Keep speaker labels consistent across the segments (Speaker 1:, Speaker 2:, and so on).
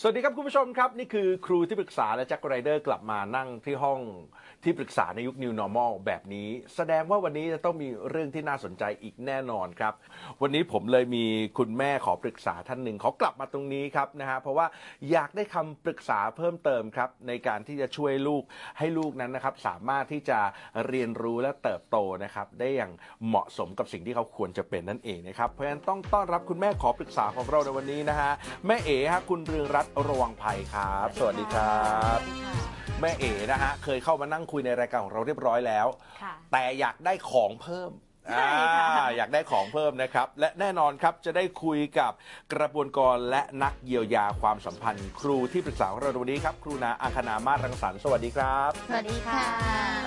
Speaker 1: สวัสดีครับคุณผู้ชมครับ นี่คือครูที่ปรึกษาและแจ็คไรเดอร์กลับมานั่งที่ห้องที่ปรึกษาในยุค New Normal แบบนี้ แสดงว่าวันนี้จะต้องมีเรื่องที่น่าสนใจอีกแน่นอนครับ วันนี้ผมเลยมีคุณแม่ขอปรึกษาท่านหนึ่งเขากลับมาตรงนี้ครับนะฮะเพราะว่าอยากได้คำปรึกษาเพิ่มเติมครับ ในการที่จะช่วยลูกให้ลูกนั้นนะครับสามารถที่จะเรียนรู้และเติบโตนะครับได้อย่างเหมาะสมกับสิ่งที่เขาควรจะเป็นนั่นเองนะครับเพราะฉะนั้นต้องต้อนรับคุณแม่ขอปรึกษาของเราในวันนี้นะฮะแม่เอ๋ฮะคุณเรืองรัตน์ระวังภัยครับ สวัสดีครับ แม่เอ๋นะฮะเคยเข้ามานั่งคุยในรายการของเราเรียบร้อยแล้ว
Speaker 2: ค่ะ
Speaker 1: แต่อยากได้ของเพิ่ม
Speaker 2: ใช่ค่ะ
Speaker 1: อ่าอยากได้ของเพิ่มนะครับ และแน่นอนครับจะได้คุยกับกระบวนกรและนักเยียวยาความสัมพันธ์ ครูที่ปรึกษาของเราในวันนี้ครับ ครูนาอังคณามาศรังสรรค์สวัสดีครับ
Speaker 2: สวัสดีค่ะ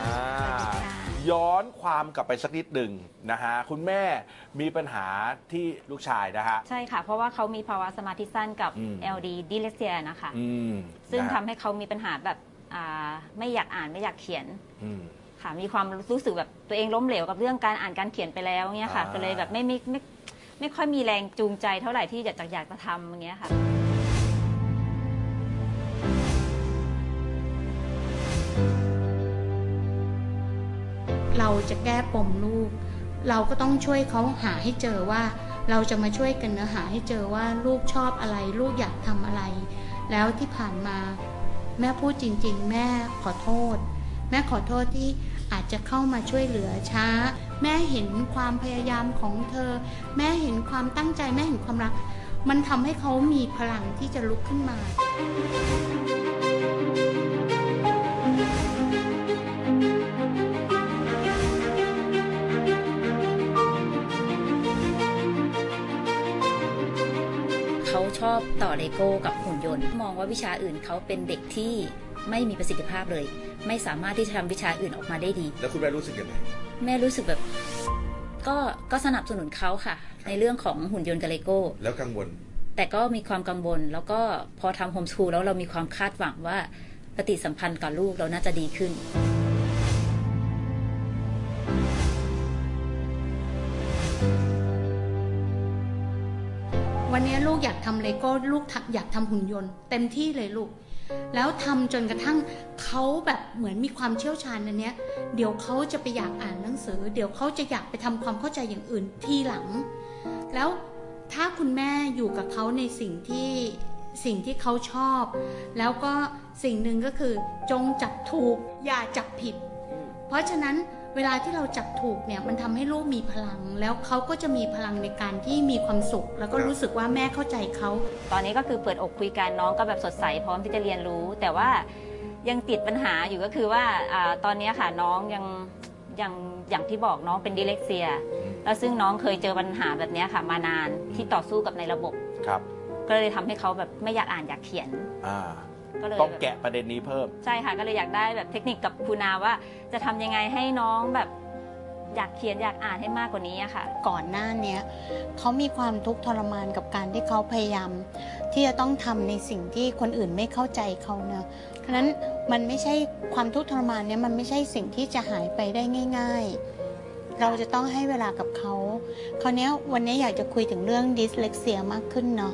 Speaker 1: อ่า ย้อนความกลับไปสักนิดหนึ่งนะฮะคุณแม่มีปัญหาที่ลูกชายนะฮะ
Speaker 2: ใช่ค่ะ เพราะว่าเขามีภาวะสมาธิสั้นกับ
Speaker 1: อืม
Speaker 2: LD dyslexia นะคะ
Speaker 1: อืม
Speaker 2: ซึ่ง
Speaker 1: นะ
Speaker 2: ทำ
Speaker 1: ฮะ
Speaker 2: ให้เขามีปัญหาแบบอ่าไม่อยากอ่านไม่อยากเขียน
Speaker 1: อืม
Speaker 2: ค่ะ มีความรู้สึกแบบตัวเองล้มเหลวกับเรื่องการอ่านการเขียนไปแล้วเนี่ยค่ะ
Speaker 1: อ่า
Speaker 2: ก็เลยแบบไม่ไม่ไม่ไม่ค่อยมีแรงจูงใจเท่าไหร่ที่อยากจะอยากจะทำอย่างเงี้ยค่ะ
Speaker 3: เราจะแก้ปมลูก เราก็ต้องช่วยเขาหาให้เจอว่า เราจะมาช่วยกันเนะหาให้เจอว่าลูกชอบอะไร ลูกอยากทำอะไร แล้วที่ผ่านมาแม่พูดจริง ๆ แม่ขอโทษ แม่ขอโทษที่อาจจะเข้ามาช่วยเหลือช้า แม่เห็นความพยายามของเธอ แม่เห็นความตั้งใจแม่เห็นความรัก มันทำให้เขามีพลังที่จะลุกขึ้นมา
Speaker 4: ชอบต่อเลโก้กับหุ่นยนต์ มองว่าวิชาอื่นเขาเป็นเด็กที่ไม่มีประสิทธิภาพเลย ไม่สามารถที่จะทำวิชาอื่นออกมาได้ดี
Speaker 1: แล้วคุณแม่รู้สึกยังไง
Speaker 4: แม่รู้สึกแบบก็ก็สนับสนุนเขาค่ะ ในเรื่องของหุ่นยนต์กับเลโก้
Speaker 1: แล้วกังวล
Speaker 4: แต่ก็มีความกังวล แล้วก็พอทำ homeschool แล้วเรามีความคาดหวังว่าปฏิสัมพันธ์กับลูกเราน่าจะดีขึ้น
Speaker 3: ลูกอยากทำเลโก้ลูกอยากทำหุ่นยนต์ เต็มที่เลยลูก แล้วทำจนกระทั่งเขาแบบเหมือนมีความเชี่ยวชาญอันเนี้ย เดี๋ยวเขาจะไปอยากอ่านหนังสือ เดี๋ยวเขาจะอยากไปทำความเข้าใจอย่างอื่นทีหลัง แล้วถ้าคุณแม่อยู่กับเขาในสิ่งที่สิ่งที่เขาชอบ แล้วก็สิ่งหนึ่งก็คือจงจับถูกอย่าจับผิด เพราะฉะนั้น เวลาที่เราจับถูกเนี่ยมันทำให้ลูกมีพลัง แล้วเขาก็จะมีพลังในการที่มีความสุข แล้วก็รู้สึกว่าแม่เข้าใจเขา
Speaker 2: ตอนนี้ก็คือเปิดอกคุยกันน้องก็แบบสดใสพร้อมที่จะเรียนรู้ แต่ว่ายังติดปัญหาอยู่ก็คือว่าอาตอนนี้ค่ะน้องยังยังอย่างที่บอกน้องเป็นดิเลกเซีย แล้วซึ่งน้องเคยเจอปัญหาแบบเนี้ยค่ะ มานานที่ต่อสู้กับในระบบ
Speaker 1: ครับ
Speaker 2: ก็เลยทำให้เขาแบบไม่อยากอ่านอยากเขียน
Speaker 1: อ่า
Speaker 2: ก็เลย
Speaker 1: ต้อง
Speaker 2: แบบ
Speaker 1: แกะประเด็นนี้เพิ่ม
Speaker 2: ใช่ค่ะก็เลยอยากได้แบบเทคนิคกับครูนาว่า จะทำยังไงให้น้องแบบอยากเขียนอยากอ่านให้มากกว่านี้อะค่ะ
Speaker 3: ก่อนหน้าเนี้ยเขามีความทุกข์ทรมานกับการที่เขาพยายาม ที่จะต้องทำในสิ่งที่คนอื่นไม่เข้าใจเขาเนอะเพราะฉะนั้นมันไม่ใช่ความทุกข์ทรมานเนี้ยมันไม่ใช่สิ่งที่จะหายไปได้ง่าย ๆ เราจะต้องให้เวลากับเขาคราวเนี้ยวันนี้อยากจะคุยถึงเรื่องดิสเลกเซียมากขึ้นเนาะ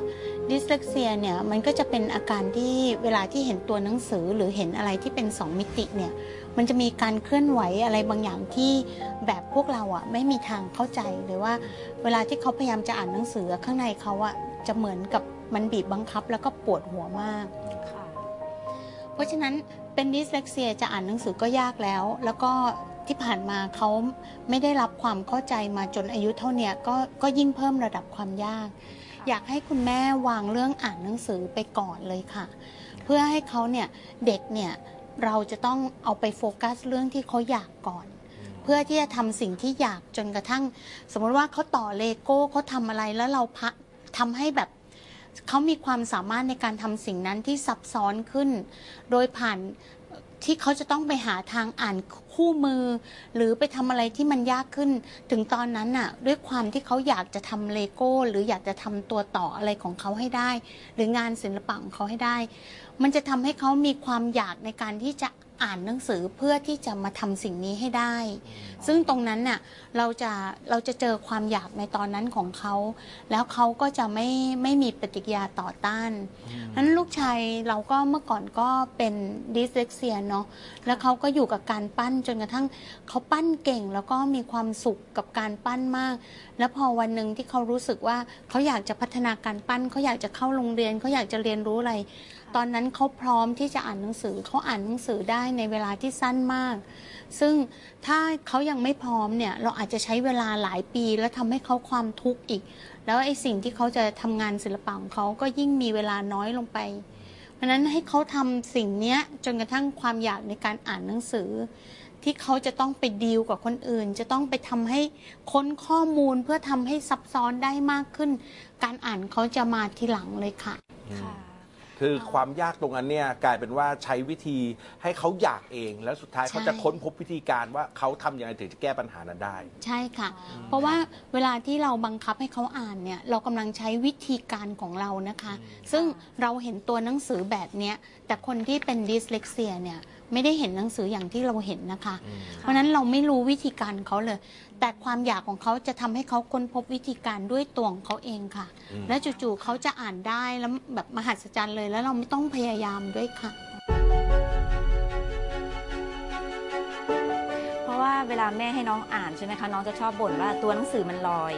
Speaker 3: ดิสเลกเซียเนี่ยมันก็จะเป็นอาการที่เวลาที่เห็นตัวหนังสือหรือเห็นอะไรที่เป็นสองมิติเนี่ยมันจะมีการเคลื่อนไหวอะไรบางอย่างที่แบบพวกเราอะไม่มีทางเข้าใจเลยว่า เวลาที่เขาพยายามจะอ่านหนังสือข้างในเขาอะจะเหมือนกับมันบีบบังคับแล้วก็ปวดหัวมาก
Speaker 2: ค่ะ
Speaker 3: เพราะฉะนั้นเป็นดิสเลกเซียจะอ่านหนังสือก็ยากแล้ว แล้วก็ที่ผ่านมาเขาไม่ได้รับความเข้าใจมาจนอายุเท่าเนี้ยก็ก็ยิ่งเพิ่มระดับความยาก อยากให้คุณแม่วางเรื่องอ่านหนังสือไปก่อนเลยค่ะ เพื่อให้เขาเนี่ยเด็กเนี่ยเราจะต้องเอาไปโฟกัสเรื่องที่เขาอยากก่อน เพื่อที่จะทำสิ่งที่อยากจนกระทั่ง สมมติว่าเขาต่อเลโก้เขาทำอะไรแล้วเราพะทำให้แบบเขามีความสามารถในการทำสิ่งนั้นที่ซับซ้อนขึ้น โดยผ่าน ที่เขาจะต้องไปหาทางอ่านคู่มือ หรือไปทำอะไรที่มันยากขึ้น ถึงตอนนั้นน่ะ ด้วยความที่เขาอยากจะทำเลโก้ หรืออยากจะทำตัวต่ออะไรของเขาให้ได้ หรืองานศิลปะของเขาให้ได้ มันจะทำให้เขามีความอยากในการที่จะ อ่านหนังสือเพื่อที่จะมาทำสิ่งนี้ให้ได้ ซึ่งตรงนั้นน่ะเราจะเราจะเจอความอยากในตอนนั้นของเขา แล้วเขาก็จะไม่ไม่มีปฏิกิริยาต่อต้านนั้นลูกชายเราก็เมื่อก่อนก็เป็นดิสเลกเซียเนาะแล้วเขาก็อยู่กับการปั้นจนกระทั่งเขาปั้นเก่งแล้วก็มีความสุขกับการปั้นมาก แล้วพอวันหนึ่งที่เขารู้สึกว่าเขาอยากจะพัฒนาการปั้นเขาอยากจะเข้าโรงเรียนเขาอยากจะเรียนรู้อะไร ตอนนั้นเขาพร้อมที่จะอ่านหนังสือเขาอ่านหนังสือได้ในเวลาที่สั้นมาก ซึ่งถ้าเขายังไม่พร้อมเนี่ยเราอาจจะใช้เวลาหลายปี แล้วทำให้เขาความทุกข์อีก แล้วไอ้สิ่งที่เขาจะทำงานศิลปะของเขาก็ยิ่งมีเวลาน้อยลงไป เพราะนั้นให้เขาทำสิ่งเนี้ยจนกระทั่งความอยากในการอ่านหนังสือ ที่เขาจะต้องไปดีลกับคนอื่น จะต้องไปทำให้ค้นข้อมูลเพื่อทำให้ซับซ้อนได้มากขึ้น การอ่านเขาจะมาทีหลังเลยค่ะ
Speaker 2: ค่ะ
Speaker 1: คือความยากตรงนั้นเนี่ยกลายเป็นว่าใช้วิธีให้เขาอยากเอง แล้วสุดท้าย
Speaker 3: ใช่
Speaker 1: เขาจะค้นพบวิธีการว่าเขาทำยังไงถึงจะแก้ปัญหานั้นได้
Speaker 3: ใช่ค่ะ เพราะว่าเวลาที่เราบังคับให้เขาอ่านเนี่ยเรากำลังใช้วิธีการของเรานะคะ ซึ่งเราเห็นตัวหนังสือแบบเนี้ยแต่คนที่เป็นดิสเลกเซียเนี่ย ไม่ได้เห็นหนังสืออย่างที่เราเห็นนะคะ เพราะฉะนั้นเราไม่รู้วิธีการเขาเลย แต่ความอยากของเขาจะทำให้เขาค้นพบวิธีการด้วยตัวของเขาเองค่ะ
Speaker 1: อืม
Speaker 3: และจู่ๆเขาจะอ่านได้แล้วแบบมหัศจรรย์เลย แล้วเราไม่ต้องพยายามด้วยค่ะ
Speaker 2: เพราะว่าเวลาแม่ให้น้องอ่านใช่ไหมคะน้องจะชอบบ่นว่าตัวหนังสือมันลอย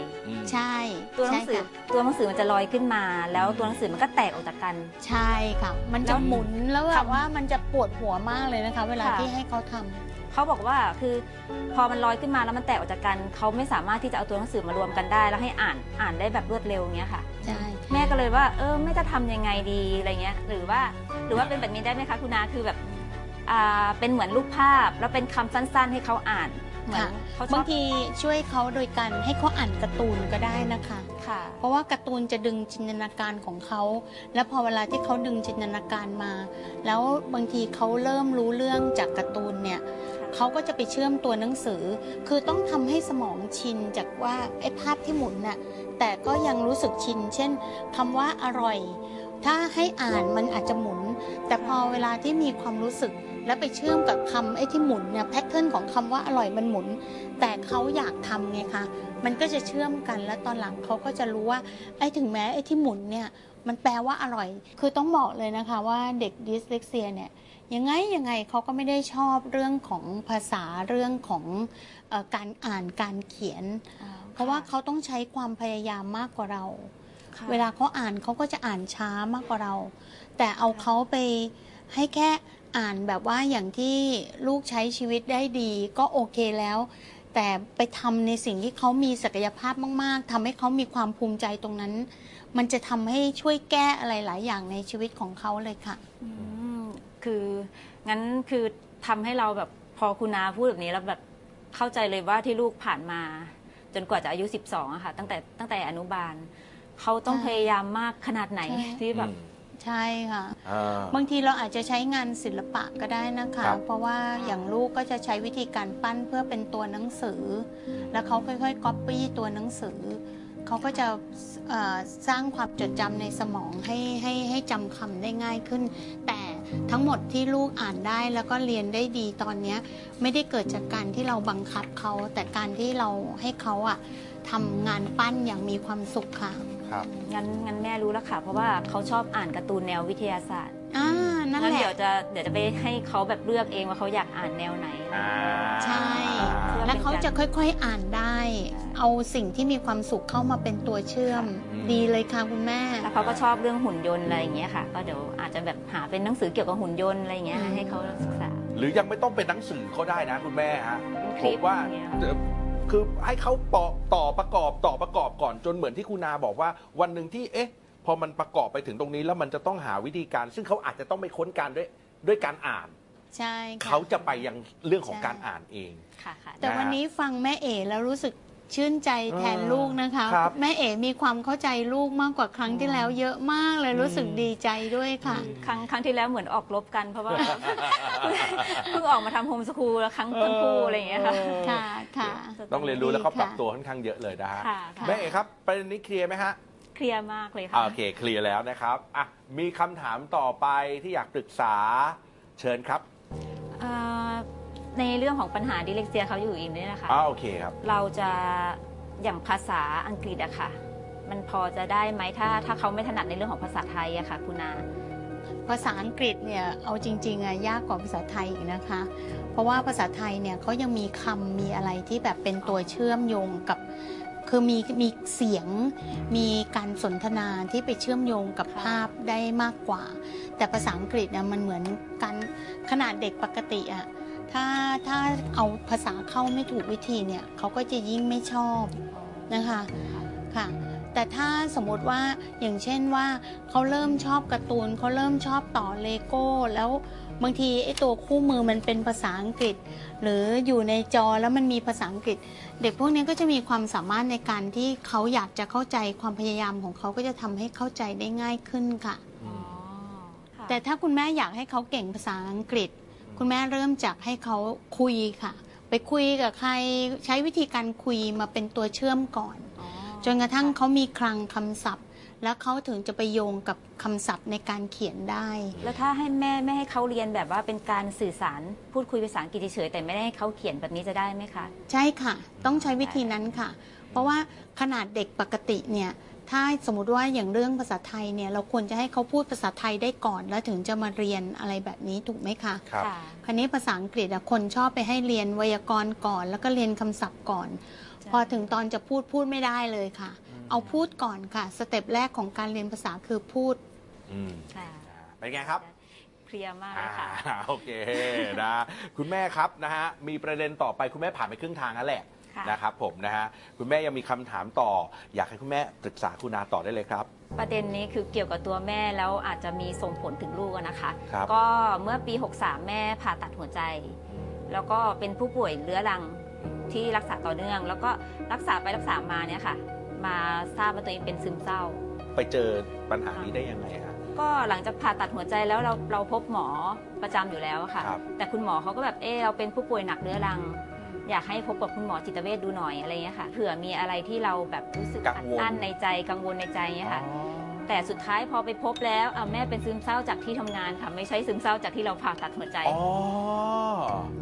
Speaker 3: ใช่
Speaker 2: ตัวหนังสือ
Speaker 3: ใช่ค่ะ
Speaker 2: ตัวหนังสือมันจะลอยขึ้นมา แล้วตัวหนังสือมันก็แตกออกจากกัน
Speaker 3: ใช่ค่ะ มัน
Speaker 2: แล้
Speaker 3: จะ
Speaker 2: ว
Speaker 3: หมุนแล้วแบบ
Speaker 2: ค่ะ
Speaker 3: ว่ามันจะปวดหัวมากเลยนะคะ เวลา
Speaker 2: ค่ะ
Speaker 3: ที่ให้เขาทำ
Speaker 2: เขาบอกว่าคือพอมันลอยขึ้นมาแล้วมันแตกออกจากกันเขาไม่สามารถที่จะเอาตัวหนังสือมารวมกันได้ แล้วให้อ่านอ่านได้แบบรวดเร็วอย่างเงี้ยค่ะ
Speaker 3: ใช่
Speaker 2: แม่ก็เลยว่าเออแม่จะทำยังไงดีอะไรเงี้ย หรือว่าหรือว่าเป็นแบบนี้ได้ไหมคะคุณนาคือแบบ อ่าเป็นเหมือนรูปภาพ แล้วเป็นคำสั้นๆ ให้เขาอ่านเหมือน
Speaker 3: ค่ะ
Speaker 2: เขาช
Speaker 3: บา
Speaker 2: องบ
Speaker 3: ทีช่วยเขาโดยการให้เขาอ่านการ์ตูนก็ได้นะคะ
Speaker 2: ค่ะ
Speaker 3: เพราะว่าการ์ตูนจะดึงจินตนาการของเขา แล้วพอเวลาที่เขาดึงจินตนาการมา แล้วบางทีเขาเริ่มรู้เรื่องจากการ์ตูนเนี่ยเขาก็จะไปเชื่อมตัวหนังสือ คือต้องทำให้สมองชินจากว่าไอ้ภาพที่หมุนน่ะ แต่ก็ยังรู้สึกชิน เช่นคำว่าอร่อย ถ้าให้อ่านมันอาจจะหมุน แต่พอเวลาที่มีความรู้สึก แล้วไปเชื่อมกับคำไอ้ที่หมุนเนี่ยแพทเทิร์นของคำว่าอร่อยมันหมุน แต่เขาอยากทำไงคะมันก็จะเชื่อมกันแล้วตอนหลังเขาก็จะรู้ว่าไอ้ถึงแม้ไอ้ที่หมุนเนี่ยมันแปลว่าอร่อย คือต้องบอกเลยนะคะว่าเด็กดิสเลกเซียเนี่ยยังไงยังไงเขาก็ไม่ได้ชอบเรื่องของภาษาเรื่องของเออการอ่านการเขียน เพราะว่าเขาต้องใช้ความพยายามมากกว่าเรา เวลาเขาอ่านเขาก็จะอ่านช้ามากกว่าเรา แต่เอาเขาไป ให้แค่อ่านแบบว่าอย่างที่ลูกใช้ชีวิตได้ดี ก็โอเคแล้ว แต่ไปทำในสิ่งที่เขามีศักยภาพมาก ๆทำให้เขามีความภูมิใจตรงนั้น มันจะทำให้ช่วยแก้อะไรหลายอย่างในชีวิตของเขาเลยค่ะ
Speaker 2: อืมคืองั้นคือทำให้เราแบบพอคุณนาพูดแบบนี้แล้วแบบเข้าใจเลยว่าที่ลูกผ่านมา จนกว่าจะอายุ 12อะค่ะ ตั้งแต่ตั้งแต่อนุบาลเขาต้อง
Speaker 3: ใช่
Speaker 2: พยายามมากขนาดไหน
Speaker 3: ใช่
Speaker 2: ที่แบบ
Speaker 3: ใช่ค่ะ
Speaker 1: อ่า
Speaker 3: บางทีเราอาจจะใช้งานศิลปะก็ได้นะคะ
Speaker 1: ครับ
Speaker 3: เพราะว่าอย่างลูกก็จะใช้วิธีการปั้นเพื่อเป็นตัวหนังสือ แล้วเขาค่อยๆก๊อปปี้ตัวหนังสือ เขาก็จะเอ่อสร้างความจดจำในสมองให้ให้ให้จำคำได้ง่ายขึ้น แต่ทั้งหมดที่ลูกอ่านได้แล้วก็เรียนได้ดีตอนเนี้ยไม่ได้เกิดจากการที่เราบังคับเขา แต่การที่เราให้เขาอะทำงานปั้นอย่างมีความสุขค่ะ
Speaker 1: ครับ
Speaker 2: งั้นงั้นแม่รู้แล้วค่ะ เพราะว่าเขาชอบอ่านการ์ตูนแนววิทยาศาสตร์
Speaker 3: อ่านั่น
Speaker 2: งั้น
Speaker 3: แหละ
Speaker 2: เดี๋ยวจะเดี๋ยวจะไปให้เขาแบบเลือกเองว่าเขาอยากอ่านแนวไหน
Speaker 1: อ่า
Speaker 3: ใช่
Speaker 2: พื่อ
Speaker 3: และ
Speaker 2: ป็น
Speaker 3: เขา
Speaker 2: กร
Speaker 3: จะค่อยๆอ่านได้ เอาสิ่งที่มีความสุขเข้ามาเป็นตัวเชื่อม
Speaker 1: อืม
Speaker 3: ดีเลยค่ะคุณแม่
Speaker 2: แล้วเขาก็ชอบเรื่องหุ่นยนต์อะไรอย่างเงี้ยค่ะ ก็เดี๋ยวอาจจะแบบหาเป็นหนังสือเกี่ยวกับหุ่นยนต์อะไรอย่างเงี้ย
Speaker 3: อืม
Speaker 2: ให้เขาศึกษา
Speaker 1: หรือยังไม่ต้องเป็นหนังสือก็ได้นะคุณแม่ฮะ
Speaker 2: เป็นค
Speaker 1: ผ
Speaker 2: ลิ
Speaker 1: ม
Speaker 2: ป
Speaker 1: ว่า
Speaker 2: อย่างเงี้ย
Speaker 1: เอ่อ คือให้เขาปอต่อประกอบต่อประกอบก่อนจนเหมือนที่คุณนาบอกว่า วันหนึ่งที่เอ๊ะ พอมันประกอบไปถึงตรงนี้แล้วมันจะต้องหาวิธีการ ซึ่งเขาอาจจะต้องไปค้นการด้วยด้วยการอ่าน
Speaker 3: ใช่ค่ะ
Speaker 1: เขาจะไปยังเรื่องของ
Speaker 3: ใช่
Speaker 1: การอ่านเอง
Speaker 2: ค่ะค่ะ
Speaker 3: แต่วันนี้ฟังแม่เอ๋แล้วรู้สึก ชื่นใจแทนลูกนะคะ
Speaker 1: ครับ
Speaker 3: แม่เอ๋มีความเข้าใจลูกมากกว่าครั้งที่แล้วเยอะมากเลยรู้สึกดีใจด้วยค่ะ
Speaker 2: ครั้งครั้งที่แล้วเหมือนออกรบกันเพราะว่า เพิ่งออกมาทำโฮมสคูลแล้วครั้งต้นคู่อะไรอย่างเงี้ยค่ะ
Speaker 3: ค่ะค่ะ
Speaker 1: ต้องเรียนรู้แล้วก็ปรับ
Speaker 3: ค่ะ
Speaker 1: ตัวค่อนข้างเยอะเลยนะฮะ
Speaker 2: ค่ะค่ะ
Speaker 1: แม่เอกครับประเด็นนี้เคลียร์ไหมฮะ
Speaker 2: เคลียร์มากเลย
Speaker 1: อ่า
Speaker 2: ค่ะ
Speaker 1: โอเคเคลียร์แล้วนะครับอะมีคำถามต่อไปที่อยากปรึกษาเชิญครับ
Speaker 2: เออ่า ในเรื่องของปัญหาดิเลกเซียเขาอยู่อีกนี่นะคะ
Speaker 1: อ้าโอเคครับ
Speaker 2: เราจะอย่างภาษาอังกฤษอะค่ะ มันพอจะได้ไหมถ้าถ้าเขาไม่ถนัดในเรื่องของภาษาไทยอะค่ะ คุณนา
Speaker 3: ภาษาอังกฤษเนี่ยเอาจริงๆอะยากกว่าภาษาไทยอีกนะคะ เพราะว่าภาษาไทยเนี่ยเขายังมีคำมีอะไรที่แบบเป็นตัวเชื่อมโยงกับคือมีมีเสียงมีการสนทนาที่ไปเชื่อมโยงกับ
Speaker 2: ค่ะ
Speaker 3: ภาพได้มากกว่า แต่ภาษาอังกฤษเนี่ยมันเหมือนการขนาดเด็กปกติอะ ถ้าถ้าเอาภาษาเข้าไม่ถูกวิธีเนี่ยเขาก็จะยิ่งไม่ชอบนะคะค่ะแต่ถ้าสมมติว่าอย่างเช่นว่าเขาเริ่มชอบการ์ตูนเขาเริ่มชอบต่อเลโก้ แล้วบางทีไอ้ตัวคู่มือมันเป็นภาษาอังกฤษ หรืออยู่ในจอแล้วมันมีภาษาอังกฤษ เด็กพวกนี้ก็จะมีความสามารถในการที่เขาอยากจะเข้าใจความพยายามของเขาก็จะทำให้เข้าใจได้ง่ายขึ้นค่ะ
Speaker 2: อ๋อค่ะ
Speaker 3: แต่ถ้าคุณแม่อยากให้เขาเก่งภาษาอังกฤษ คุณแม่เริ่มจากให้เขาคุยค่ะ ไปคุยกับใครใช้วิธีการคุยมาเป็นตัวเชื่อมก่อน
Speaker 2: อ๋อ
Speaker 3: จนกระทั่งเขามีคลังคำศัพท์ แล้วเขาถึงจะไปโยงกับคำศัพท์ในการเขียนได้
Speaker 2: แล้วถ้าให้แม่ไม่ให้เขาเรียนแบบว่าเป็นการสื่อสารพูดคุยภาษาอังกฤษเฉยๆแต่ไม่ได้ให้เขาเขียนแบบนี้จะได้ไหมคะ
Speaker 3: ใช่ค่ะ ต้องใช้วิธีนั้นค่ะ เพราะว่าขนาดเด็กปกติเนี่ย ถ้าสมมติว่าอย่างเรื่องภาษาไทยเนี่ยเราควรจะให้เขาพูดภาษาไทยได้ก่อน แล้วถึงจะมาเรียนอะไรแบบนี้ถูกไหมคะ
Speaker 1: ครับ
Speaker 2: ค่ะ
Speaker 3: คราวนี้ภาษาอังกฤษอะคนชอบไปให้เรียนไวยากรณ์ก่อน แล้วก็เรียนคำศัพท์ก่อน
Speaker 2: ใช่
Speaker 3: พอถึงตอนจะพูดพูดไม่ได้เลยค่ะ เอาพูดก่อนค่ะ สเต็ปแรกของการเรียนภาษาคือพูด
Speaker 1: อืม
Speaker 2: ค่ะ
Speaker 1: เป็นไงครับ
Speaker 2: เคลียร์มากเลยค่ะ
Speaker 1: อ่าโอเคนะคุณแม่ครับนะฮะมีประเด็นต่อไปคุณแม่ผ่านไปครึ่งทางแล้วแหละ
Speaker 2: ค่ะ
Speaker 1: นะครับผมนะฮะคุณแม่ยังมีคำถามต่อ อยากให้คุณแม่ปรึกษาคุณนาต่อได้เลยครับ
Speaker 2: ประเด็นนี้คือเกี่ยวกับตัวแม่แล้วอาจจะมีส่งผลถึงลูกอะนะคะ
Speaker 1: ครับ
Speaker 2: ก็เมื่อปี 63 แม่ผ่าตัดหัวใจ แล้วก็เป็นผู้ป่วยเรื้อรังที่รักษาต่อเนื่อง แล้วก็รักษาไปรักษามาเนี่ยค่ะ มาทราบว่าตัวเองเป็นซึมเศร้า
Speaker 1: ไปเจอปัญหานี้ได้ยังไงฮะ
Speaker 2: ก็หลังจากผ่าตัดหัวใจแล้วเราเราพบหมอประจำอยู่แล้วอะค่ะ
Speaker 1: ครับ
Speaker 2: แต่คุณหมอเขาก็แบบเออเราเป็นผู้ป่วยหนักเรื้อรัง อยากให้พบกับคุณหมอจิตเวชดูหน่อยอะไรเงี้ยค่ะเผื่อมีอะไรที่เราแบบรู้สึก
Speaker 1: กั
Speaker 2: อั
Speaker 1: ง
Speaker 2: ด
Speaker 1: วล
Speaker 2: อั้นในใจกังวลในใจเงี้ยค่ะ แต่สุดท้ายพอไปพบแล้วอะแม่เป็นซึมเศร้าจากที่ทำงานค่ะ ไม่ใช่ซึมเศร้าจากที่เราผ่าตัดหัวใจ
Speaker 1: อ๋อ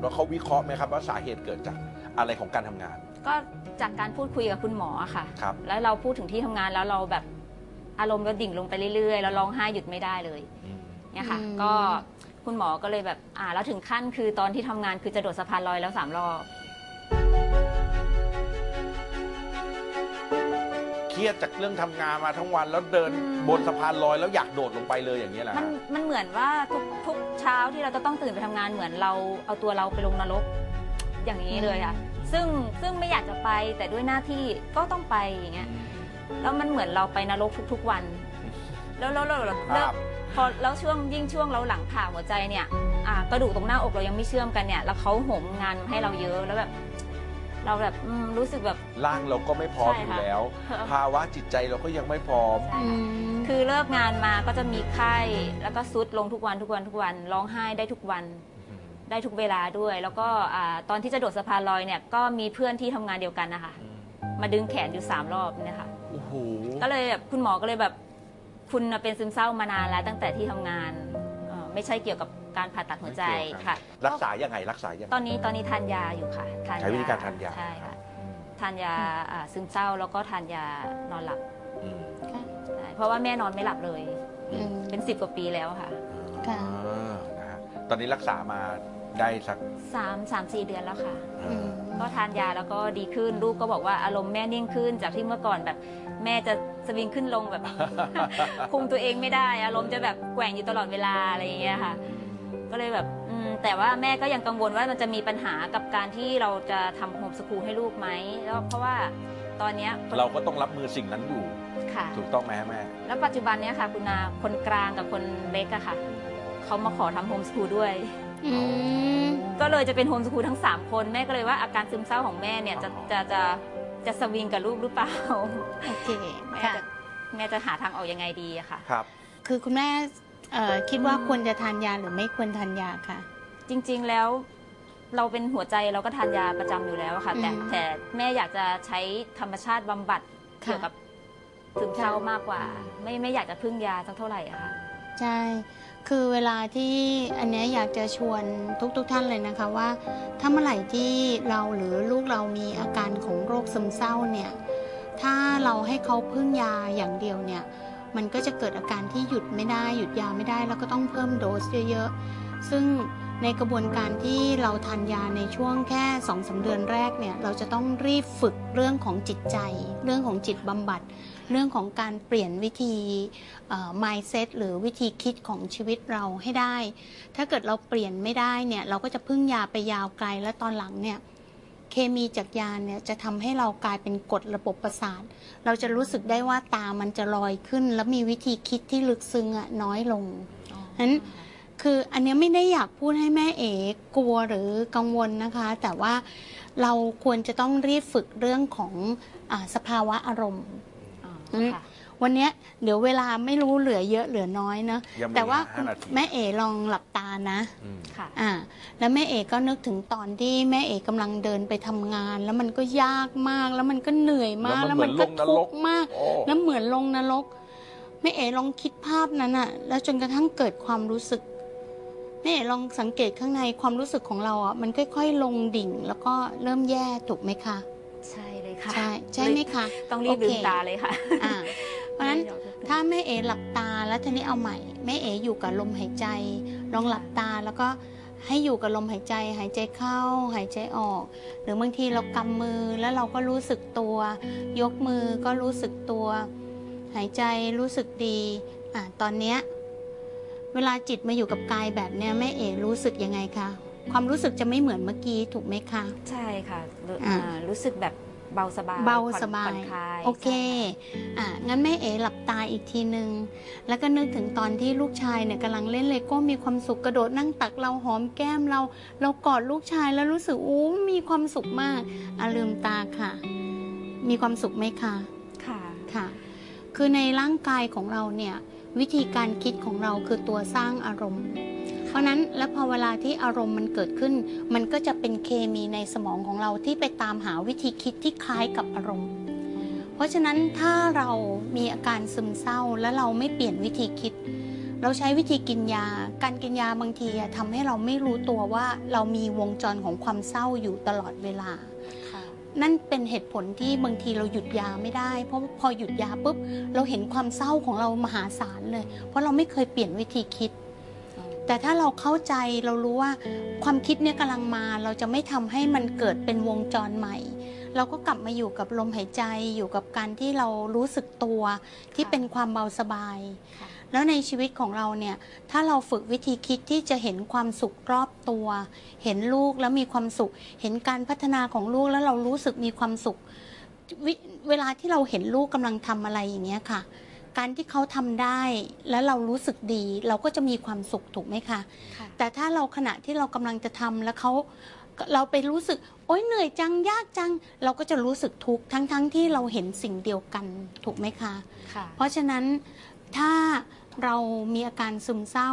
Speaker 1: แล้วเขาวิเคราะห์ไหมครับว่าสาเหตุเกิดจากอะไรของการทำงาน
Speaker 2: ก็จากการพูดคุยกับคุณหมออะค่ะ
Speaker 1: ครับ
Speaker 2: แล้วเราพูดถึงที่ทำงานแล้วเราแบบอารมณ์เราดิ่งลงไปเรื่อยๆแล้วร้องไห้หยุดไม่ได้เลย
Speaker 1: อืม
Speaker 2: เนี่ยค่ะ
Speaker 3: อืม
Speaker 2: ก็คุณหมอก็เลยแบบอ่าแล้วถึงขั้นคือตอนที่ทำงานคือจะโดดสะพานลอยแล้วสามรอบ
Speaker 1: เครียดจากเรื่องทำงานมาทั้งวันแล้วเดิน
Speaker 2: อืม
Speaker 1: บนสะพานลอยแล้วอยากโดดลงไปเลยอย่างนี้ยแหละ
Speaker 2: มันมันเหมือนว่าทุกทุกเช้าที่เราจะต้องตื่นไปทำงานเหมือนเราเอาตัวเราไปลงนรกอย่างนี้เลยค่ะ ซึ่งซึ่งไม่อยากจะไปแต่ด้วยหน้าที่ก็ต้องไปอย่างเงี้ยแล้วมันเหมือนเราไปนรกทุก ๆวัน แล้วแล้วแล้วแล้ว
Speaker 1: ค
Speaker 2: แล้ว
Speaker 1: รับ
Speaker 2: พอแล้วช่วงยิ่งช่วงเราหลังผ่าหัวใจเนี่ยอ่ากระดูกตรงหน้าอกเรายังไม่เชื่อมกันเนี่ยแล้วเขาโหมงานให้เราเยอะแล้วแบบ เราแบบอืมรู้สึกแบบ
Speaker 1: ร่างเราก็ไม่พร้อม
Speaker 2: ใช่
Speaker 1: อยู่
Speaker 2: ค่ะ
Speaker 1: แล้ว ภาวะจิตใจเราก็ยังไม่พร้อม
Speaker 2: ใช่
Speaker 3: อื
Speaker 2: ค่ะ
Speaker 3: ม
Speaker 2: คือเลิกงานมาก็จะมีไข้แล้วก็ซุดลงทุกวันทุกวันทุกวันร้องไห้ได้ทุกวันได้ทุกเวลาด้วย แล้วก็อ่าตอนที่จะโดดสะพานลอยเนี่ยก็มีเพื่อนที่ทำงานเดียวกันนะคะมาดึงแขนอยู่สามรอบเนี่ยค่ะ
Speaker 1: โอ้โห
Speaker 2: ก็เลยแบบคุณหมอก็เลยแบบคุณน่ะเป็นซึมเศร้ามานานแล้วตั้งแต่ที่ทำงานเอ่อไม่ใช่เกี่ยวกับ การผ่าตัดหัวใจ
Speaker 1: ไม่เกี่ยวกัน
Speaker 2: ค่ะ
Speaker 1: รักษายังไงรักษายังไง
Speaker 2: ตอนนี้ตอนนี้ทานยาอยู่ค่ะทาน
Speaker 1: ใช้วิธีการทานยา
Speaker 2: ใช่
Speaker 1: ครั
Speaker 2: ค่ะ
Speaker 1: บ
Speaker 2: ทานยาอ่าซึมเศร้าแล้วก็ทานยานอนหลับ
Speaker 1: อืม
Speaker 2: ใช่เพราะว่าแม่นอนไม่หลับเลย
Speaker 3: อืม
Speaker 2: เป็นสิบกว่าปีแล้วค่ะ
Speaker 3: ค่ะ
Speaker 1: อ่านะฮะตอนนี้รักษามาได้สัก
Speaker 2: สามสามสี่เดือนแล้วค่ะ
Speaker 1: เอ่
Speaker 3: อื
Speaker 1: อ
Speaker 3: ม
Speaker 2: ก็ทานยาแล้วก็ดีขึ้นลูกก็บอกว่าอารมณ์แม่นิ่งขึ้น จากที่เมื่อก่อนแบบแม่จะสวิงขึ้นลงแบบ คุมตัวเองไม่ได้ อารมณ์จะแบบแกว่งอยู่ตลอดเวลาอะไรอย่างเงี้ยค่ะ ก็เลยแบบอืมแต่ว่าแม่ก็ยังกังวลว่ามันจะมีปัญหากับการที่เราจะทำโฮมสคูลให้ลูกไหมแล้วเพราะว่าตอนเนี้ย
Speaker 1: เราก็ต้องรับมือสิ่งนั้นอยู่
Speaker 2: ค่ะ
Speaker 1: ถูกต้องไหมแม่
Speaker 2: แล้วปัจจุบันเนี้ยค่ะ คุณนาคนกลางกับคนเล็กอะค่ะเขามาขอทำโฮมสคูลด้วย
Speaker 3: อืม
Speaker 2: ก็เลยจะเป็นโฮมสคูลทั้ง 3 คนแม่ก็เลยว่าอาการซึมเศร้าของแม่เนี่ยจะ
Speaker 1: อ๋อ
Speaker 2: จะจะจะสวิงกับลูกหรือเปล่า
Speaker 3: โอเค
Speaker 2: แม่
Speaker 3: ค่ะ
Speaker 2: จะแม่จะหาทางออกยังไงดีอะค่ะ
Speaker 1: ครับ
Speaker 3: คือคุณแม่ เอ่อคิดว่าควรจะทานยาหรือไม่ควรทานยาค่ะ
Speaker 2: จริงๆแล้วเราเป็นหัวใจเราก็ทานยาประจำอยู่แล้วอะค่ะ แต่
Speaker 3: อืม
Speaker 2: แต่แม่อยากจะใช้ธรรมชาติบำบัด
Speaker 3: ค่ะ
Speaker 2: เกี่ยวกับซึมเศร้ามากกว่าไม่ไม่อยากจะพึ่งยาสักเท่าไหร่อะค่ะ
Speaker 3: ใช่ คือเวลาที่อันเนี้ยอยากจะชวนทุกๆทท่านเลยนะคะว่า ถ้าเมื่อไหร่ที่เราหรือลูกเรามีอาการของโรคซึมเศร้าเนี่ย ถ้าเราให้เขาพึ่งยาอย่างเดียวเนี่ย มันก็จะเกิดอาการที่หยุดไม่ได้หยุดยาไม่ได้ แล้วก็ต้องเพิ่มโดสเยอะๆ ซึ่งในกระบวนการที่เราทานยาในช่วงแค่2อสเดือนแรกเนี่ยเราจะต้องรีบฝึกเรื่องของจิตใจ เรื่องของจิตบำบัด เรื่องของการเปลี่ยนวิธี mindset หรือวิธีคิดของชีวิตเราให้ได้ ถ้าเกิดเราเปลี่ยนไม่ได้เนี่ยเราก็จะพึ่งยาไปยาวไกลและตอนหลังเนี่ย เคมีจากยาเนี่ยจะทำให้เรากลายเป็นกรดระบบประสาท เราจะรู้สึกได้ว่าตามันจะลอยขึ้น แล้วมีวิธีคิดที่ลึกซึ้งอะน้อยลงนั้นคืออันเนี้ยไม่ได้อยากพูดให้แม่เอกลัวหรือกังวลนะคะ แต่ว่าเราควรจะต้องรีบฝึกเรื่องของอาสภาวะอารมณ์
Speaker 2: อ๋อ
Speaker 3: อืม
Speaker 2: ค่ะ
Speaker 3: วันเนี้ยเดี๋ยวเวลาไม่รู้เหลือเยอะเหลือน้อยเนอะ
Speaker 1: ยังมี
Speaker 3: แต่ว่า
Speaker 1: ห้านาที
Speaker 3: แม่เอลองหลับตานะ
Speaker 1: อืม
Speaker 2: ค่ะ
Speaker 3: อ่า แล้วแม่เอกก็นึกถึงตอนที่แม่เอกกำลังเดินไปทำงาน แล้วมันก็ยากมาก แล้วมันก็เหนื่อยมาก
Speaker 1: แล้วมัน
Speaker 3: ก็
Speaker 1: เหมือนลงนร
Speaker 3: ทุ
Speaker 1: ก
Speaker 3: กข์มาก
Speaker 1: โอ้
Speaker 3: แล้วเหมือนลงนรกแม่เอลองคิดภาพนั้นอะแล้วจนกระทั่งเกิดความรู้สึกแม่เอลองสังเกตข้างในความรู้สึกของเราอะมันค่อย ๆ ลงดิ่ง แล้วก็เริ่มแย่ถูกไหมคะ
Speaker 2: ใช่เลยค่ะ
Speaker 3: ใช่ ใช่ไหมคะ
Speaker 2: ต้องรีบ
Speaker 3: โอ
Speaker 2: ลื
Speaker 3: เค
Speaker 2: มตาเลยค่ะ
Speaker 3: อ่า เพราะฉะนั้นถ้าแม่เอหลับตาแล้วทีนี้เอาใหม่แม่เออยู่กับลมหายใจ ลองหลับตาแล้วก็ให้อยู่กับลมหายใจ หายใจเข้า หายใจออก หรือบางทีเรากำมือแล้วเราก็รู้สึกตัว ยกมือก็รู้สึกตัว หายใจรู้สึกดีอะตอนเนี้ยเวลาจิตมาอยู่กับกายแบบเนี้ยแม่เอรู้สึกยังไงคะความรู้สึกจะไม่เหมือนเมื่อกี้ถูกไหมคะ
Speaker 2: ใช่ค่ะรู้
Speaker 3: อ่า
Speaker 2: อ่ารู้สึกแบบ เบาสบาย
Speaker 3: เบา
Speaker 2: ผ่อน
Speaker 3: สบา
Speaker 2: ผ่อยนคลาย
Speaker 3: โอเค
Speaker 2: ใช่
Speaker 3: อะงั้นแม่เอ๋หลับตาอีกทีหนึ่งแล้วก็นึกถึงตอนที่ลูกชายเนี่ยกำลังเล่นเลโก้มีความสุขกระโดดนั่งตักเราหอมแก้มเรา เรากอดลูกชายแล้วรู้สึกอู้มีความสุขมากอะลืมตาค่ะ มีความสุขไหมคะ
Speaker 2: ค่ะ
Speaker 3: ค่ะ คือในร่างกายของเราเนี่ยวิธีการคิดของเราคือตัวสร้างอารมณ์เพ ราะฉะนั้นแล้วพอเวลาที่อารมณ์มันเกิดขึ้น มันก็จะเป็นเคมีในสมองของเราที่ไปตามหาวิธีคิดที่คล้ายกับอารมณ์ เพราะฉะนั้นถ้าเรามีอาการซึมเศร้าและเราไม่เปลี่ยนวิธีคิด เราใช้วิธีกินยา การกินยาบางทีอะทำให้เราไม่รู้ตัวว่าเรามีวงจรของความเศร้าอยู่ตลอดเวลา
Speaker 2: ค่ะ
Speaker 3: นั่นเป็นเหตุผลที่บางทีเราหยุดยาไม่ได้ เพราะพอหยุดยาปุ๊บ เราเห็นความเศร้าของเรามหาศาลเลย เพราะเราไม่เคยเปลี่ยนวิธีคิด แต่ถ้าเราเข้าใจเรารู้ว่าความคิดเนี่ยกำลังมาเราจะไม่ทำให้มันเกิดเป็นวงจรใหม่ เราก็กลับมาอยู่กับลมหายใจอยู่กับการที่เรารู้สึกตัวที่เป็นความเบาสบาย แล้วในชีวิตของเราเนี่ยถ้าเราฝึกวิธีคิดที่จะเห็นความสุขรอบตัว เห็นลูกแล้วมีความสุข เห็นการพัฒนาของลูกแล้วเรารู้สึกมีความสุข เวลาที่เราเห็นลูกกำลังทำอะไรอย่างเงี้ยค่ะ การที่เขาทำได้แล้วเรารู้สึกดี เราก็จะมีความสุขถูกไหมคะ
Speaker 2: ค่ะ
Speaker 3: แต่ถ้าเราขณะที่เรากำลังจะทำแล้วเขาเราไปรู้สึก โอ๊ยเหนื่อยจังยากจัง เราก็จะรู้สึกทุกข์ทั้งๆทที่เราเห็นสิ่งเดียวกันถูกไหมคะ
Speaker 2: ค่ะ
Speaker 3: เพราะฉะนั้นถ้าเรามีอาการซึมเศร้า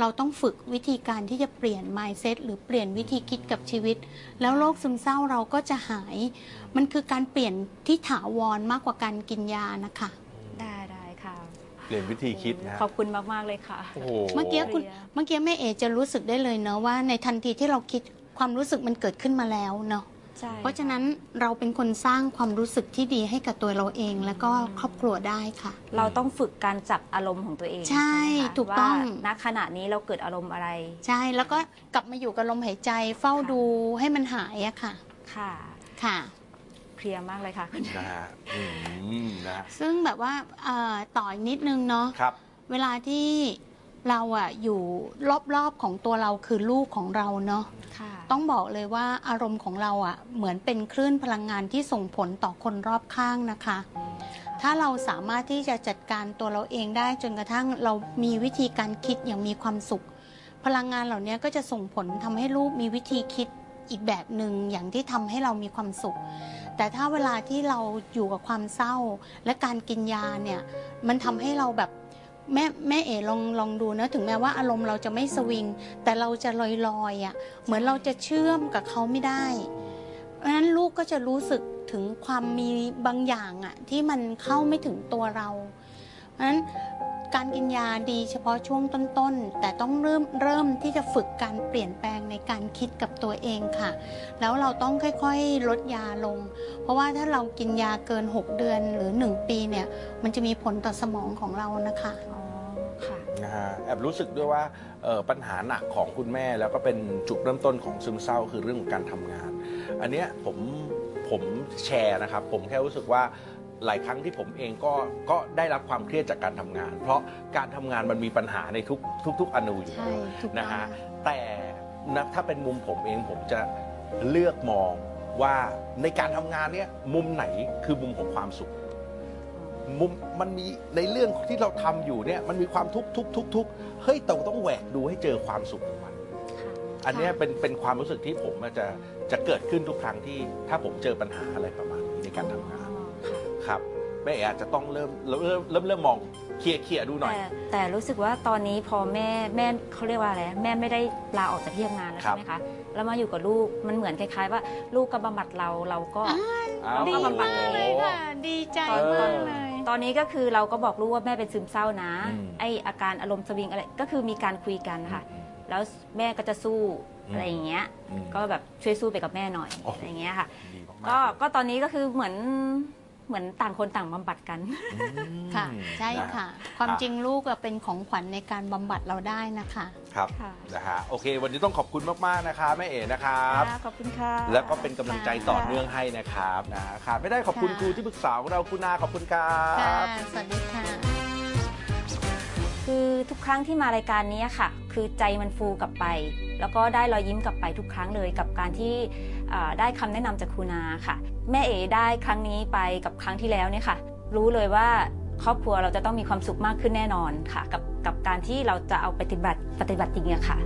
Speaker 3: เราต้องฝึกวิธีการที่จะเปลี่ยน mindset หรือเปลี่ยนวิธีคิดกับชีวิต แล้วโรคซึมเศร้าเราก็จะหาย มันคือการเปลี่ยนที่ถาวรมากกว่าการกินยานะคะ
Speaker 2: ได้ได้ค่ะ
Speaker 1: เปลี่ยนวิธีคิดนะ
Speaker 2: ขอบคุณมาก ๆ เลยค่ะ
Speaker 1: โอ้โห
Speaker 3: เมื่อกี้คุณ
Speaker 2: เคลียร์
Speaker 3: เมื่อกี้แม่เอจะรู้สึกได้เลยเนอะว่าในทันทีที่เราคิดความรู้สึกมันเกิดขึ้นมาแล้วเนาะ
Speaker 2: ใช่
Speaker 3: เพราะฉะนั้นเราเป็นคนสร้างความรู้สึกที่ดีให้กับตัวเราเอง แล้วก็ครอบครัวได้ค่ะ
Speaker 2: เราต้องฝึกการจับอารมณ์ของตัวเอง
Speaker 3: ใช่
Speaker 2: ไหมคะ
Speaker 3: ถูกต้อง
Speaker 2: ว่าณขณะนี้เราเกิดอารมณ์อะไร
Speaker 3: ใช่แล้วก็กลับมาอยู่กับลมหายใจเฝ้าดูให้มันหายอะค่ะ
Speaker 2: ค่ะ
Speaker 3: ค่ะ
Speaker 2: เคลียร์มากเลยค่ะ
Speaker 1: นะฮะอืมนะฮะ
Speaker 3: ซึ่งแบบว่าเอ่อต่ออีกนิดนึงเนาะ
Speaker 1: ครับ
Speaker 3: เวลาที่เราอะอยู่รอบๆของตัวเราคือลูกของเราเนาะ
Speaker 2: ค่ะ
Speaker 3: ต้องบอกเลยว่าอารมณ์ของเราอะเหมือนเป็นคลื่นพลังงานที่ส่งผลต่อคนรอบข้างนะคะ ถ้าเราสามารถที่จะจัดการตัวเราเองได้จนกระทั่งเรามีวิธีการคิดอย่างมีความสุข พลังงานเหล่านี้ก็จะส่งผลทำให้ลูกมีวิธีคิดอีกแบบหนึ่งอย่างที่ทำให้เรามีความสุข แต่ถ้าเวลาที่เราอยู่กับความเศร้า และการกินยาเนี่ยมันทำให้เราแบบแม่แม่เอ๋ลองลองดูนะถึงแม้ว่าอารมณ์เราจะไม่สวิง แต่เราจะลอยลอยอะ่ะเหมือนเราจะเชื่อมกับเขาไม่ได้ เพราะนั้นลูกก็จะรู้สึกถึงความมีบางอย่างอะ่ะที่มันเข้าไม่ถึงตัวเราเพราะนั้น การกินยาดีเฉพาะช่วงต้นๆ แต่ต้องเริ่มเริ่มที่จะฝึกการเปลี่ยนแปลงในการคิดกับตัวเองค่ะ แล้วเราต้องค่อยๆ ลดยาลง เพราะว่าถ้าเรากินยาเกิน 6 เดือนหรือ 1 ปีเนี่ย มันจะมีผลต่อสมองของเรานะคะ
Speaker 2: อ๋อค่ะ
Speaker 1: นะฮะแอบรู้สึกด้วยว่าเอ่อปัญหาหนักของคุณแม่แล้วก็เป็นจุดเริ่มต้นของซึมเศร้าคือเรื่องของการทำงาน อันเนี้ยผมผมแชร์นะครับ ผมแค่รู้สึกว่า หลายครั้งที่ผมเองก็ก็ได้รับความเครียดจากการทำงาน เพราะการทำงานมันมีปัญหาในทุกทุกทุกอนูอยู่
Speaker 3: ใช่
Speaker 1: แล้ว
Speaker 3: ถูก
Speaker 1: นะ
Speaker 3: ต้อง
Speaker 1: ฮะแต่นะถ้าเป็นมุมผมเองผมจะเลือกมองว่าในการทำงานเนี้ยมุมไหนคือมุมของความสุข มุมมันมีในเรื่องที่เราทำอยู่เนี่ยมันมีความทุกข์ทุกข์ทุกข์ทุกข์เฮ้ยเราต้องแหวกดูให้เจอความสุขของมัน
Speaker 2: ค่ะ
Speaker 1: อันเนี้ยเป็นเป็นความรู้สึกที่ผมอะจะจะเกิดขึ้นทุกครั้งที่ ถ้าผมเจอปัญหาอะไรประมาณนี้ในการทำงาน
Speaker 2: อ๋อค่ะ
Speaker 1: ครับแม่เอ๋อาจจะต้องเริ่มเริ่มเริ่มเริ่มเริ่มมองเคลียร์เคลียร์ดูหน่อย
Speaker 2: แต่แต่รู้สึกว่าตอนนี้พอแม่แม่เขาเรียกว่าอะไรแม่ไม่ได้ลาออกจากที่ทำงานแล้ว
Speaker 1: ครั
Speaker 2: ใช่
Speaker 1: บ
Speaker 2: ไหมคะแล้วมาอยู่กับลูกมันเหมือนคล้าย ๆ ว่าลูกก็บำบัดเราเราก็
Speaker 1: อ้าว
Speaker 3: ดี
Speaker 2: ก็บำบัด
Speaker 3: มาก เลยค่ะ ดีใจ
Speaker 2: ตอน
Speaker 3: มากเลย
Speaker 2: ตอนนี้ก็คือเราก็บอกลูกว่าแม่เป็นซึมเศร้านะ
Speaker 1: อืม
Speaker 2: ไออาการอารมณ์สวิงอะไรก็คือมีการคุยกันค่ะ แล้วแม่ก็จะสู้
Speaker 1: อืม
Speaker 2: อะไรอย่างเงี้ย
Speaker 1: อืม
Speaker 2: ก็แบบช่วยสู้ไปกับแม่หน่อย
Speaker 1: โอ้โห
Speaker 2: อะไรอย่างเงี้ยค่ะ
Speaker 1: ดีมากๆ
Speaker 2: ก็
Speaker 1: เลย
Speaker 2: ก็ตอนนี้ก็คือเหมือน เหมือนต่างคนต่างบำบัดกัน
Speaker 1: อืม
Speaker 3: ค่ะ ใช่
Speaker 1: น
Speaker 3: ค่ะ ความจริงลูกอะเป็นของขวัญในการบำบัดเราได้นะคะ
Speaker 1: ครับ
Speaker 2: ค่ะ
Speaker 1: นะฮะโอเค วันนี้ต้องขอบคุณมากๆนะครับแม่เอ๋นะครับ
Speaker 2: ขอบคุณค่ะ
Speaker 1: แล้วก็เป็นกำลังใจต่อเนื่องให้นะครับนะขาดไม่ได้ขอบคุณ
Speaker 3: ค่ะ
Speaker 1: ครูที่ปรึกษาของเราคุณนาขอบคุณครั
Speaker 3: ค่ะ
Speaker 1: บ
Speaker 3: สวัสดีค่ะ
Speaker 2: คือทุกครั้งที่มารายการนี้ค่ะ คือใจมันฟูกลับไป แล้วก็ได้รอยยิ้มกลับไปทุกครั้งเลยกับการที่อ่า ได้คำแนะนำจากครูนาค่ะ แม่เอ๋ได้ครั้งนี้ไปกับครั้งที่แล้วเนี่ยค่ะ รู้เลยว่าครอบครัวเราจะต้องมีความสุขมากขึ้นแน่นอนค่ะ กับกับการที่เราจะเอาไปปฏิบัติปฏิบัติจริงอะค่ะ